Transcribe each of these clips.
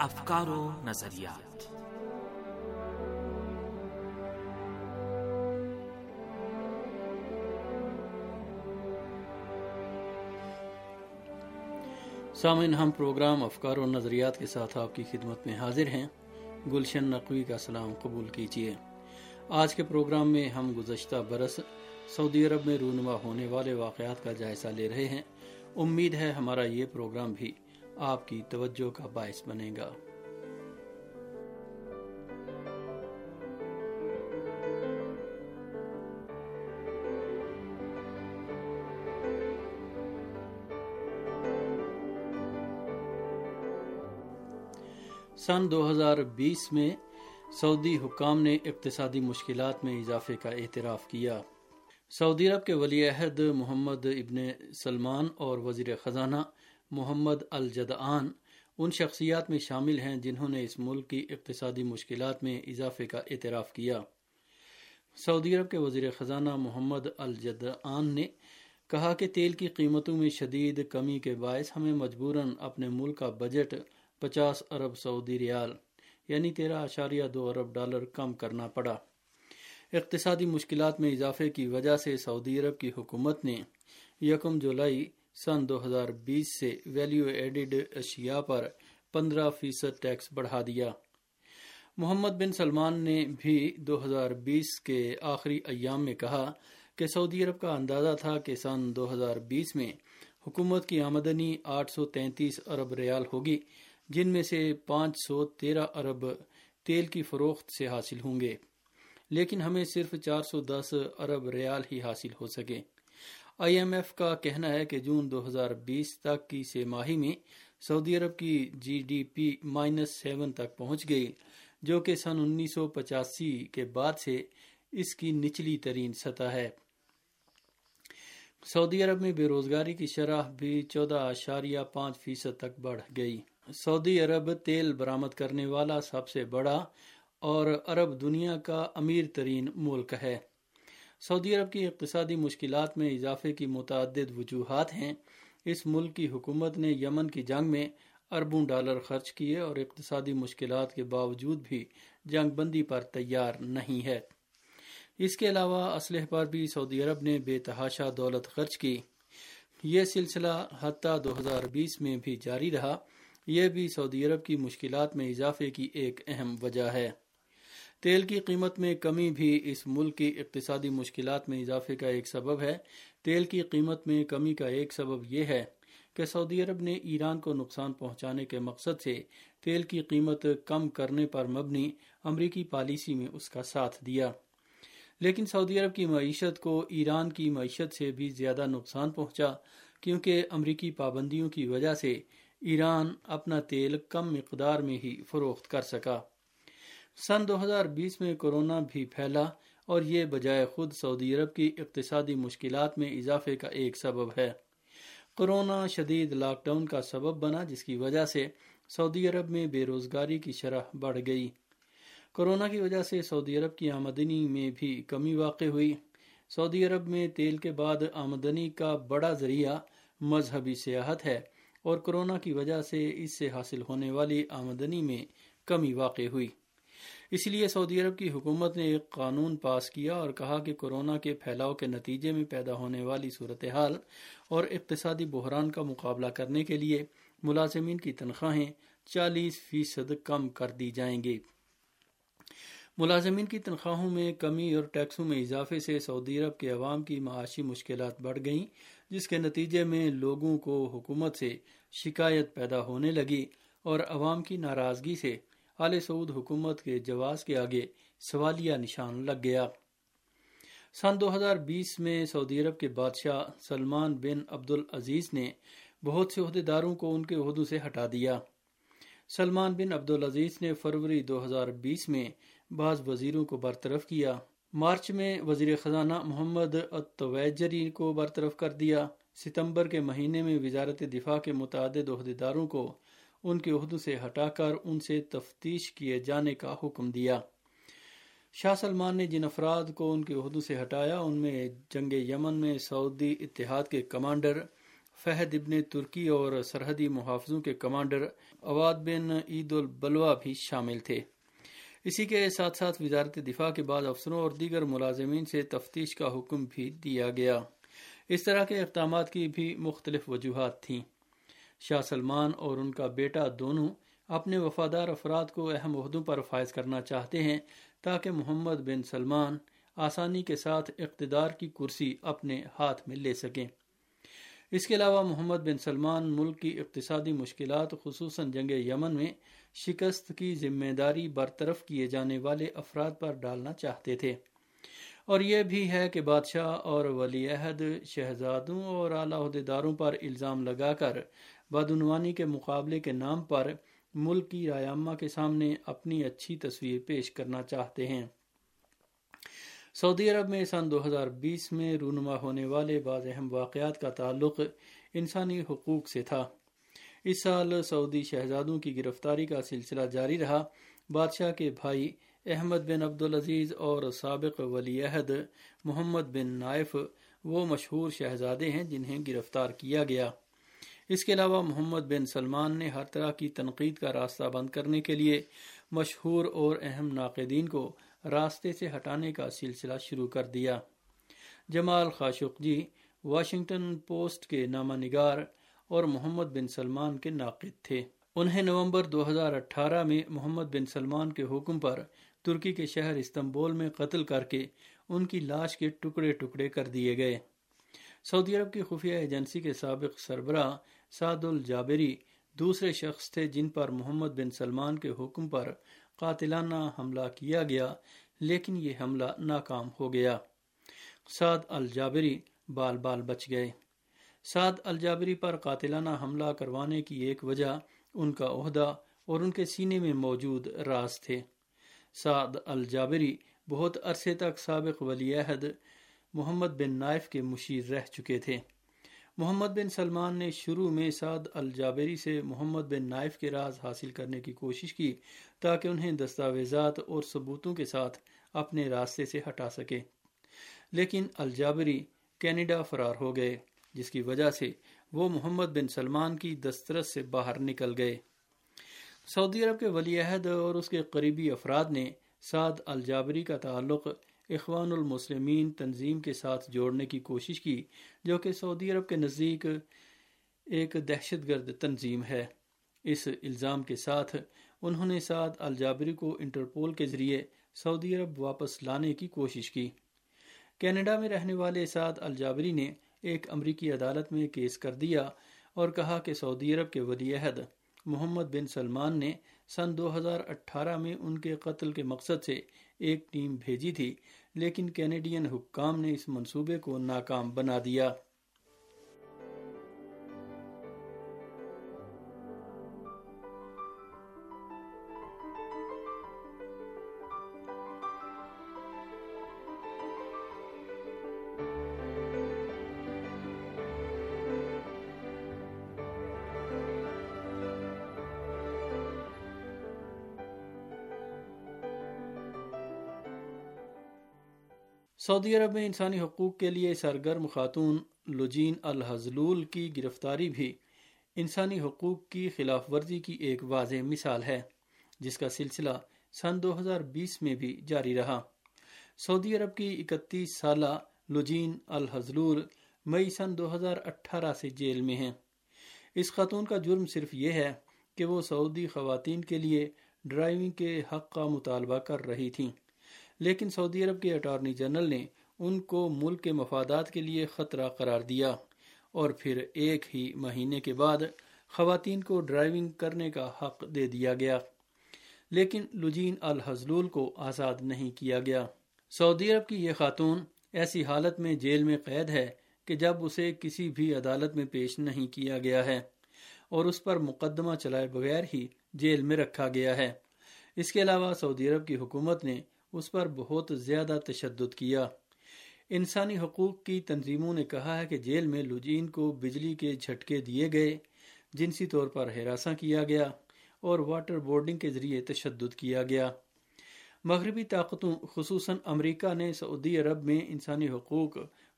افکار و نظریات۔ سامعین، ہم پروگرام افکار و نظریات کے ساتھ آپ کی خدمت میں حاضر ہیں۔ گلشن نقوی کا سلام قبول کیجیے۔ آج کے پروگرام میں ہم گزشتہ برس سعودی عرب میں رونما ہونے والے واقعات کا جائزہ لے رہے ہیں۔ امید ہے ہمارا یہ پروگرام بھی آپ کی توجہ کا باعث بنے گا۔ سن دو ہزار بیس میں سعودی حکام نے اقتصادی مشکلات میں اضافے کا اعتراف کیا۔ سعودی عرب کے ولی عہد محمد ابن سلمان اور وزیر خزانہ محمد الجدعان ان شخصیات میں شامل ہیں جنہوں نے اس ملک کی اقتصادی مشکلات میں اضافے کا اعتراف کیا۔ سعودی عرب کے وزیر خزانہ محمد الجدعان نے کہا کہ تیل کی قیمتوں میں شدید کمی کے باعث ہمیں مجبوراً اپنے ملک کا بجٹ پچاس ارب سعودی ریال یعنی تیرہ اشاریہ دو ارب ڈالر کم کرنا پڑا۔ اقتصادی مشکلات میں اضافے کی وجہ سے سعودی عرب کی حکومت نے یکم جولائی سن دو ہزار بیس سے ویلیو ایڈڈ اشیاء پر پندرہ فیصد ٹیکس بڑھا دیا۔ محمد بن سلمان نے بھی دو ہزار بیس کے آخری ایام میں کہا کہ سعودی عرب کا اندازہ تھا کہ سن دو ہزار بیس میں حکومت کی آمدنی آٹھ سو تینتیس ارب ریال ہوگی، جن میں سے پانچ سو تیرہ ارب تیل کی فروخت سے حاصل ہوں گے۔ لیکن ہمیں صرف چار سو دس ارب ریال ہی حاصل ہو سکے۔ آئی ایم ایف کا کہنا ہے کہ جون دو ہزار بیس تک کی سے ماہی میں سعودی عرب کی G D P minus seven تک پہنچ گئی، جو کہ سن انیس سو پچاسی کے بعد سے اس کی نچلی ترین سطح ہے۔ سعودی عرب میں بے روزگاری کی شرح بھی چودہ اشاریہ پانچ فیصد تک بڑھ گئی۔ سعودی عرب تیل برآمد کرنے والا سب سے بڑا اور عرب دنیا کا امیر ترین ملک ہے۔ سعودی عرب کی اقتصادی مشکلات میں اضافے کی متعدد وجوہات ہیں۔ اس ملک کی حکومت نے یمن کی جنگ میں اربوں ڈالر خرچ کیے اور اقتصادی مشکلات کے باوجود بھی جنگ بندی پر تیار نہیں ہے۔ اس کے علاوہ اسلحے پر بھی سعودی عرب نے بے تحاشا دولت خرچ کی۔ یہ سلسلہ حتیٰ دو ہزار بیس میں بھی جاری رہا۔ یہ بھی سعودی عرب کی مشکلات میں اضافے کی ایک اہم وجہ ہے۔ تیل کی قیمت میں کمی بھی اس ملک کی اقتصادی مشکلات میں اضافے کا ایک سبب ہے۔ تیل کی قیمت میں کمی کا ایک سبب یہ ہے کہ سعودی عرب نے ایران کو نقصان پہنچانے کے مقصد سے تیل کی قیمت کم کرنے پر مبنی امریکی پالیسی میں اس کا ساتھ دیا۔ لیکن سعودی عرب کی معیشت کو ایران کی معیشت سے بھی زیادہ نقصان پہنچا کیونکہ امریکی پابندیوں کی وجہ سے ایران اپنا تیل کم مقدار میں ہی فروخت کر سکا۔ سن دو ہزار بیس میں کورونا بھی پھیلا اور یہ بجائے خود سعودی عرب کی اقتصادی مشکلات میں اضافے کا ایک سبب ہے۔ کورونا شدید لاک ڈاؤن کا سبب بنا جس کی وجہ سے سعودی عرب میں بے روزگاری کی شرح بڑھ گئی۔ کورونا کی وجہ سے سعودی عرب کی آمدنی میں بھی کمی واقع ہوئی۔ سعودی عرب میں تیل کے بعد آمدنی کا بڑا ذریعہ مذہبی سیاحت ہے اور کورونا کی وجہ سے اس سے حاصل ہونے والی آمدنی میں کمی واقع ہوئی۔ اس لیے سعودی عرب کی حکومت نے ایک قانون پاس کیا اور کہا کہ کورونا کے پھیلاؤ کے نتیجے میں پیدا ہونے والی صورتحال اور اقتصادی بحران کا مقابلہ کرنے کے لیے ملازمین کی تنخواہیں چالیس فیصد کم کر دی جائیں گی۔ ملازمین کی تنخواہوں میں کمی اور ٹیکسوں میں اضافے سے سعودی عرب کے عوام کی معاشی مشکلات بڑھ گئیں، جس کے نتیجے میں لوگوں کو حکومت سے شکایت پیدا ہونے لگی اور عوام کی ناراضگی سے آل سعود حکومت کے جواز کے آگے سوالیہ نشان لگ گیا۔ سن دو ہزار بیس میں سعودی عرب کے بادشاہ سلمان بن عبد العزیز نے بہت سے عہدیداروں کو ان کے عہدوں سے ہٹا دیا۔ سلمان بن عبد العزیز نے فروری دو ہزار بیس میں بعض وزیروں کو برطرف کیا۔ مارچ میں وزیر خزانہ محمد التویجری کو برطرف کر دیا۔ ستمبر کے مہینے میں وزارت دفاع کے متعدد عہدیداروں کو ان کے عہدوں سے ہٹا کر ان سے تفتیش کیے جانے کا حکم دیا۔ شاہ سلمان نے جن افراد کو ان کے عہدوں سے ہٹایا، ان میں جنگ یمن میں سعودی اتحاد کے کمانڈر فہد ابن ترکی اور سرحدی محافظوں کے کمانڈر اواد بن عید البلوا بھی شامل تھے۔ اسی کے ساتھ ساتھ وزارت دفاع کے بعد افسروں اور دیگر ملازمین سے تفتیش کا حکم بھی دیا گیا۔ اس طرح کے اقدامات کی بھی مختلف وجوہات تھیں۔ شاہ سلمان اور ان کا بیٹا دونوں اپنے وفادار افراد کو اہم عہدوں پر فائز کرنا چاہتے ہیں تاکہ محمد بن سلمان آسانی کے ساتھ اقتدار کی کرسی اپنے ہاتھ میں لے سکیں۔ اس کے علاوہ محمد بن سلمان ملک کی اقتصادی مشکلات، خصوصاً جنگ یمن میں، شکست کی ذمہ داری برطرف کیے جانے والے افراد پر ڈالنا چاہتے تھے۔ اور یہ بھی ہے کہ بادشاہ اور ولی عہد شہزادوں اور اعلی عہدیداروں پر الزام لگا کر بدعنوانی کے مقابلے کے نام پر ملک کی رایامہ کے سامنے اپنی اچھی تصویر پیش کرنا چاہتے ہیں۔ سعودی عرب میں سن دو ہزار بیس میں رونما ہونے والے بعض اہم واقعات کا تعلق انسانی حقوق سے تھا۔ اس سال سعودی شہزادوں کی گرفتاری کا سلسلہ جاری رہا۔ بادشاہ کے بھائی احمد بن عبدالعزیز اور سابق ولی عہد محمد بن نائف وہ مشہور شہزادے ہیں جنہیں گرفتار کیا گیا۔ اس کے علاوہ محمد بن سلمان نے ہر طرح کی تنقید کا راستہ بند کرنے کے لیے مشہور اور اہم ناقدین کو راستے سے ہٹانے کا سلسلہ شروع کر دیا۔ جمال خاشق جی واشنگٹن پوسٹ کے نامہ نگار اور محمد بن سلمان کے ناقد تھے۔ انہیں نومبر دو ہزار اٹھارہ میں محمد بن سلمان کے حکم پر ترکی کے شہر استنبول میں قتل کر کے ان کی لاش کے ٹکڑے ٹکڑے کر دیے گئے۔ سعودی عرب کی خفیہ ایجنسی کے سابق سربراہ سعد الجابری دوسرے شخص تھے جن پر محمد بن سلمان کے حکم پر قاتلانہ حملہ کیا گیا، لیکن یہ حملہ ناکام ہو گیا۔ سعد الجابری بال بال بچ گئے۔ سعد الجابری پر قاتلانہ حملہ کروانے کی ایک وجہ ان کا عہدہ اور ان کے سینے میں موجود راز تھے۔ سعد الجابری بہت عرصے تک سابق ولی عہد محمد بن نائف کے مشیر رہ چکے تھے۔ محمد بن سلمان نے شروع میں سعد الجابری سے محمد بن نائف کے راز حاصل کرنے کی کوشش کی تاکہ انہیں دستاویزات اور ثبوتوں کے ساتھ اپنے راستے سے ہٹا سکے۔ لیکن الجابری کینیڈا فرار ہو گئے، جس کی وجہ سے وہ محمد بن سلمان کی دسترس سے باہر نکل گئے۔ سعودی عرب کے ولی عہد اور اس کے قریبی افراد نے سعد الجابری کا تعلق اخوان المسلمین تنظیم کے ساتھ جوڑنے کی کوشش کی، جو کہ سعودی عرب کے نزدیک ایک دہشت گرد تنظیم ہے۔ اس الزام کے ساتھ انہوں نے سعد الجابری کو انٹرپول کے ذریعے سعودی عرب واپس لانے کی کوشش کی۔ کینیڈا میں رہنے والے سعد الجابری نے ایک امریکی عدالت میں کیس کر دیا اور کہا کہ سعودی عرب کے ولی عہد محمد بن سلمان نے سن دو ہزار اٹھارہ میں ان کے قتل کے مقصد سے ایک ٹیم بھیجی تھی۔ لیکن کینیڈین حکام نے اس منصوبے کو ناکام بنا دیا۔ سعودی عرب میں انسانی حقوق کے لیے سرگرم خاتون لجین الحزلول کی گرفتاری بھی انسانی حقوق کی خلاف ورزی کی ایک واضح مثال ہے، جس کا سلسلہ سن دو ہزار بیس میں بھی جاری رہا۔ سعودی عرب کی اکتیس سالہ لجین الحزلول مئی سن دو ہزار اٹھارہ سے جیل میں ہیں۔ اس خاتون کا جرم صرف یہ ہے کہ وہ سعودی خواتین کے لیے ڈرائیونگ کے حق کا مطالبہ کر رہی تھیں۔ لیکن سعودی عرب کے اٹارنی جنرل نے ان کو ملک کے مفادات کے لیے خطرہ قرار دیا اور پھر ایک ہی مہینے کے بعد خواتین کو ڈرائیونگ کرنے کا حق دے دیا گیا۔ لیکن لجین الحزلول کو آزاد نہیں کیا گیا۔ سعودی عرب کی یہ خاتون ایسی حالت میں جیل میں قید ہے کہ جب اسے کسی بھی عدالت میں پیش نہیں کیا گیا ہے اور اس پر مقدمہ چلائے بغیر ہی جیل میں رکھا گیا ہے۔ اس کے علاوہ سعودی عرب کی حکومت نے اس پر بہت زیادہ تشدد کیا۔ انسانی حقوق کی تنظیموں نے کہا ہے کہ جیل میں لجین کو بجلی کے جھٹکے دیے گئے، جنسی طور پر ہراساں کیا گیا اور واٹر بورڈنگ کے ذریعے تشدد کیا گیا۔ مغربی طاقتوں، خصوصاً امریکہ نے سعودی عرب میں انسانی حقوق،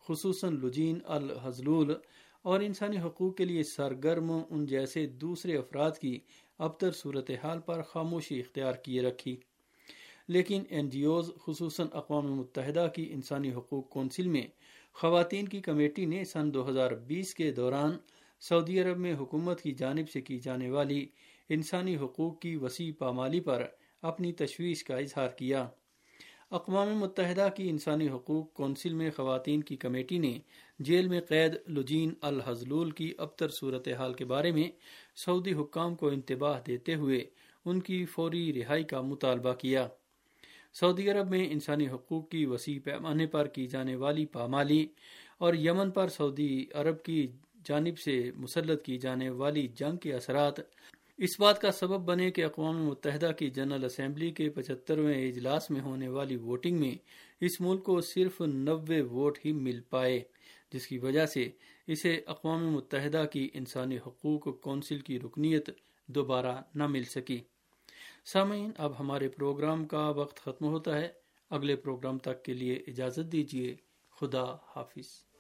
خصوصاً لجین الحزلول اور انسانی حقوق کے لیے سرگرم ان جیسے دوسرے افراد کی ابتر صورتحال پر خاموشی اختیار کیے رکھی۔ لیکن این جی اوز خصوصاً اقوام متحدہ کی انسانی حقوق کونسل میں خواتین کی کمیٹی نے سن دو ہزار بیس کے دوران سعودی عرب میں حکومت کی جانب سے کی جانے والی انسانی حقوق کی وسیع پامالی پر اپنی تشویش کا اظہار کیا۔ اقوام متحدہ کی انسانی حقوق کونسل میں خواتین کی کمیٹی نے جیل میں قید لجین الحزلول کی ابتر صورتحال کے بارے میں سعودی حکام کو انتباہ دیتے ہوئے ان کی فوری رہائی کا مطالبہ کیا۔ سعودی عرب میں انسانی حقوق کی وسیع پیمانے پر کی جانے والی پامالی اور یمن پر سعودی عرب کی جانب سے مسلط کی جانے والی جنگ کے اثرات۔ اس بات کا سبب بنے کہ اقوام متحدہ کی جنرل اسمبلی کے پچہترویں اجلاس میں ہونے والی ووٹنگ میں اس ملک کو صرف نوے ووٹ ہی مل پائے، جس کی وجہ سے اسے اقوام متحدہ کی انسانی حقوق کونسل کی رکنیت دوبارہ نہ مل سکی۔ سامعین، اب ہمارے پروگرام کا وقت ختم ہوتا ہے۔ اگلے پروگرام تک کے لیے اجازت دیجیے خدا حافظ۔